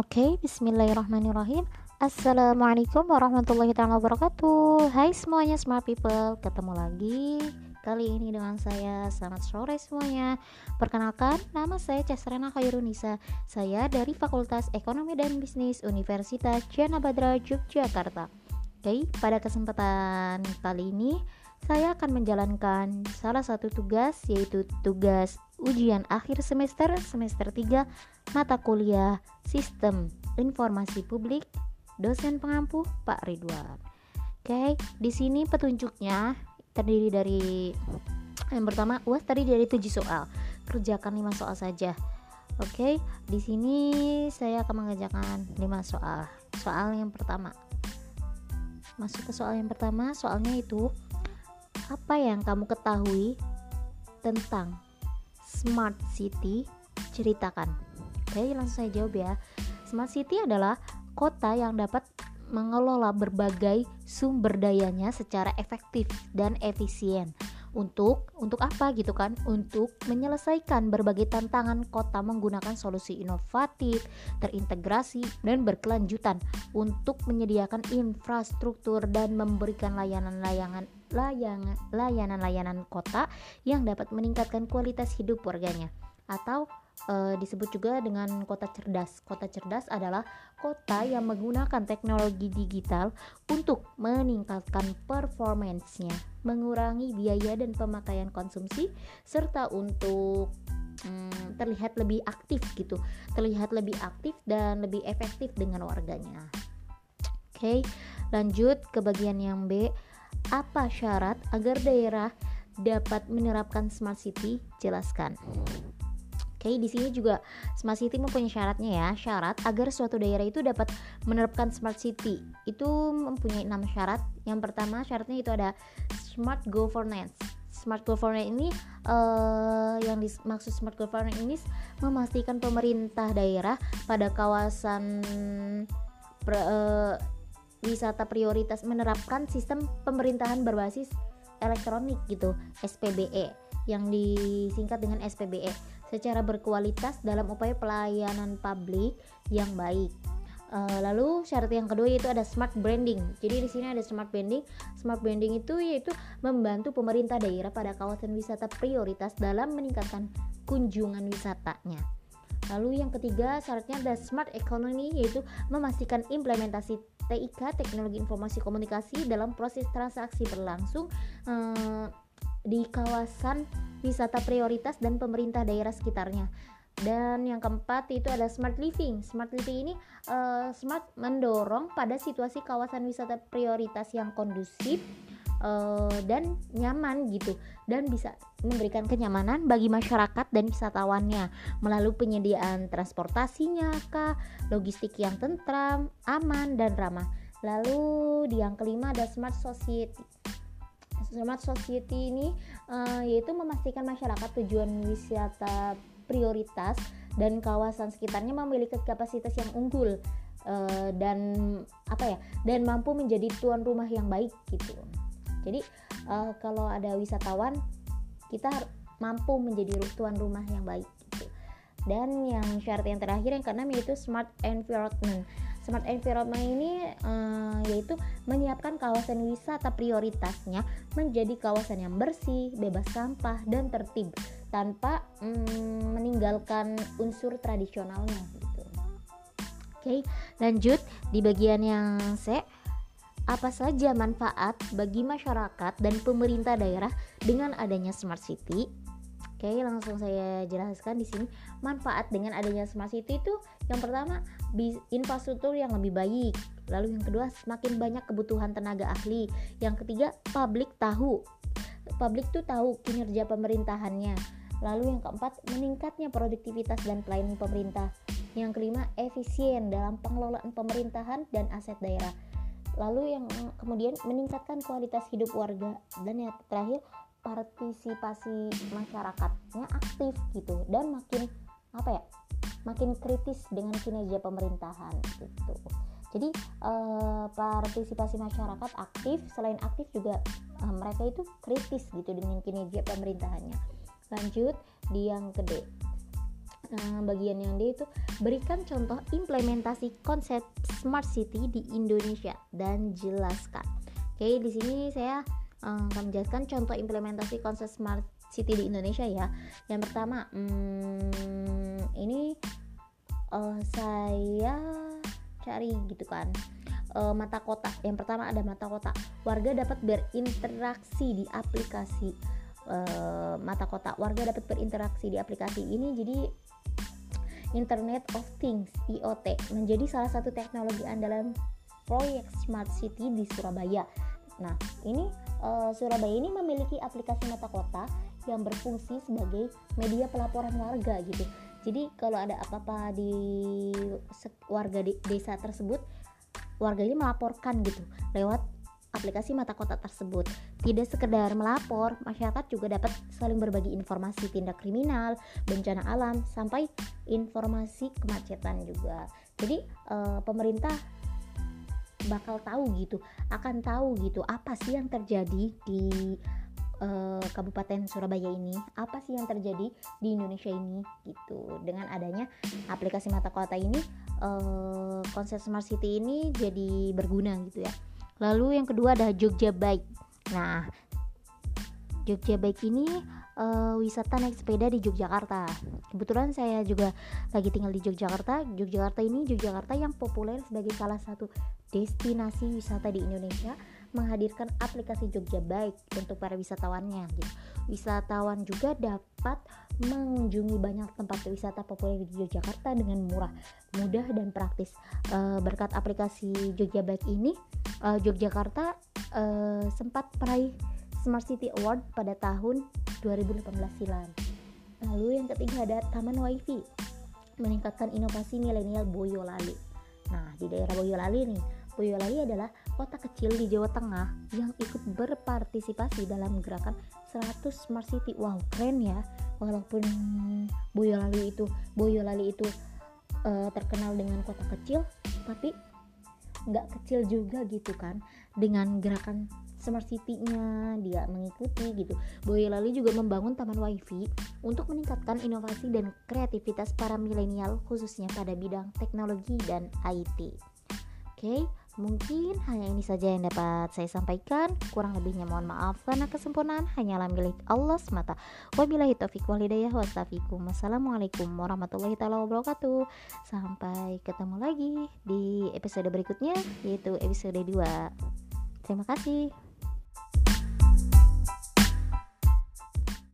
Oke, bismillahirrahmanirrahim. Assalamualaikum warahmatullahi wabarakatuh. Hai semuanya smart people, ketemu lagi kali ini dengan saya. Selamat sore semuanya. Perkenalkan, nama saya Casrena Khairunisa. Saya dari Fakultas Ekonomi dan Bisnis Universitas Jana Badra Yogyakarta. Oke, pada kesempatan kali ini saya akan menjalankan salah satu tugas yaitu tugas ujian akhir semester semester 3 mata kuliah Sistem Informasi Publik dosen pengampu Pak Ridwan. Oke, di sini petunjuknya terdiri dari yang pertama UAS tadi dari 7 soal. Kerjakan 5 soal saja. Oke, di sini saya akan mengerjakan 5 soal. Soal yang pertama. Masuk ke soal yang pertama, soalnya itu apa yang kamu ketahui tentang Smart City? Ceritakan. Oke, langsung saya jawab ya. Smart City adalah kota yang dapat mengelola berbagai sumber dayanya secara efektif dan efisien. Untuk untuk apa gitu kan? Untuk menyelesaikan berbagai tantangan kota menggunakan solusi inovatif, terintegrasi dan berkelanjutan untuk menyediakan infrastruktur dan memberikan layanan-layanan layanan-layanan kota yang dapat meningkatkan kualitas hidup warganya atau e, disebut juga dengan kota cerdas. Kota cerdas adalah kota yang menggunakan teknologi digital untuk meningkatkan performancenya, mengurangi biaya dan pemakaian konsumsi, serta untuk hmm, terlihat lebih aktif gitu, terlihat lebih aktif dan lebih efektif dengan warganya. Oke, lanjut ke bagian yang B apa syarat agar daerah dapat menerapkan smart city? Jelaskan. Oke, di sini juga smart city mempunyai syaratnya ya. Syarat agar suatu daerah itu dapat menerapkan smart city itu mempunyai enam syarat. Yang pertama syaratnya itu ada smart governance. Smart governance ini uh, yang dimaksud smart governance ini memastikan pemerintah daerah pada kawasan uh, wisata prioritas menerapkan sistem pemerintahan berbasis elektronik gitu SPBE yang disingkat dengan SPBE secara berkualitas dalam upaya pelayanan publik yang baik. Uh, lalu syarat yang kedua yaitu ada smart branding. Jadi di sini ada smart branding. Smart branding itu yaitu membantu pemerintah daerah pada kawasan wisata prioritas dalam meningkatkan kunjungan wisatanya. Lalu yang ketiga syaratnya ada smart economy yaitu memastikan implementasi TIK teknologi informasi komunikasi dalam proses transaksi berlangsung eh, di kawasan wisata prioritas dan pemerintah daerah sekitarnya. Dan yang keempat itu ada smart living. Smart living ini uh, smart mendorong pada situasi kawasan wisata prioritas yang kondusif uh, dan nyaman gitu dan bisa memberikan kenyamanan bagi masyarakat dan wisatawannya melalui penyediaan transportasinya kah, logistik yang tentram, aman dan ramah. Lalu di yang kelima ada smart society. Smart society ini uh, yaitu memastikan masyarakat tujuan wisata prioritas dan kawasan sekitarnya memiliki kapasitas yang unggul uh, dan apa ya dan mampu menjadi tuan rumah yang baik gitu jadi uh, kalau ada wisatawan kita mampu menjadi tuan rumah yang baik gitu. dan yang syarat yang terakhir yang keenam yaitu smart environment smart environment ini uh, yaitu menyiapkan kawasan wisata prioritasnya menjadi kawasan yang bersih bebas sampah dan tertib tanpa mm, meninggalkan unsur tradisionalnya gitu. Oke, lanjut di bagian yang C apa saja manfaat bagi masyarakat dan pemerintah daerah dengan adanya smart city? Oke, langsung saya jelaskan di sini. Manfaat dengan adanya smart city itu yang pertama infrastruktur yang lebih baik. Lalu yang kedua semakin banyak kebutuhan tenaga ahli. Yang ketiga publik tahu. Publik tuh tahu kinerja pemerintahannya. Lalu yang keempat meningkatnya produktivitas dan pelayanan pemerintah. Yang kelima efisien dalam pengelolaan pemerintahan dan aset daerah lalu yang kemudian meningkatkan kualitas hidup warga dan yang terakhir partisipasi masyarakatnya aktif gitu dan makin apa ya makin kritis dengan kinerja pemerintahan gitu. Jadi eh, partisipasi masyarakat aktif selain aktif juga eh, mereka itu kritis gitu dengan kinerja pemerintahannya. Lanjut di yang kedua Nah, bagian yang D itu berikan contoh implementasi konsep smart city di Indonesia dan jelaskan. Oke, di sini saya um, akan menjelaskan contoh implementasi konsep smart city di Indonesia ya. Yang pertama, hmm, ini uh, saya cari gitu kan uh, mata kota. Yang pertama ada mata kota. Warga dapat berinteraksi di aplikasi uh, mata kota. Warga dapat berinteraksi di aplikasi ini jadi Internet of Things IoT menjadi salah satu teknologi andalan proyek Smart City di Surabaya. Nah, ini uh, Surabaya ini memiliki aplikasi mata kota yang berfungsi sebagai media pelaporan warga gitu. Jadi kalau ada apa-apa di warga desa tersebut, warga ini melaporkan gitu lewat aplikasi mata kota tersebut. Tidak sekedar melapor, masyarakat juga dapat saling berbagi informasi tindak kriminal, bencana alam, sampai informasi kemacetan juga. Jadi uh, pemerintah bakal tahu gitu, akan tahu gitu apa sih yang terjadi di uh, Kabupaten Surabaya ini, apa sih yang terjadi di Indonesia ini gitu. Dengan adanya aplikasi mata kota ini, uh, konsep smart city ini jadi berguna gitu ya Lalu yang kedua ada Jogja Bike. Nah, Jogja Bike ini uh, wisata naik sepeda di Yogyakarta. Kebetulan saya juga lagi tinggal di Yogyakarta. Yogyakarta ini Yogyakarta yang populer sebagai salah satu destinasi wisata di Indonesia menghadirkan aplikasi Jogja Bike untuk para wisatawannya gitu. Wisatawan juga dapat mengunjungi banyak tempat wisata populer di Yogyakarta dengan murah, mudah dan praktis. Uh, berkat aplikasi Jogja Bike ini uh, Yogyakarta uh, sempat meraih Smart City Award pada tahun 2018 silam. Lalu yang ketiga ada Taman WiFi meningkatkan inovasi milenial Boyolali. Nah, di daerah Boyolali nih, Boyolali adalah kota kecil di Jawa Tengah yang ikut berpartisipasi dalam gerakan 100 Smart City. Wow, keren ya. Walaupun Boyolali itu Boyolali itu uh, terkenal dengan kota kecil, tapi nggak kecil juga gitu kan dengan gerakan smart city-nya dia mengikuti gitu Boyolali juga membangun taman wifi untuk meningkatkan inovasi dan kreativitas para milenial khususnya pada bidang teknologi dan IT oke okay? Mungkin hanya ini saja yang dapat saya sampaikan. Kurang lebihnya mohon maaf karena kesempurnaan hanyalah milik Allah semata. Wabillahi taufiq walhidayah wastafikum. Wassalamualaikum warahmatullahi taala wabarakatuh. Sampai ketemu lagi di episode berikutnya yaitu episode 2. Terima kasih.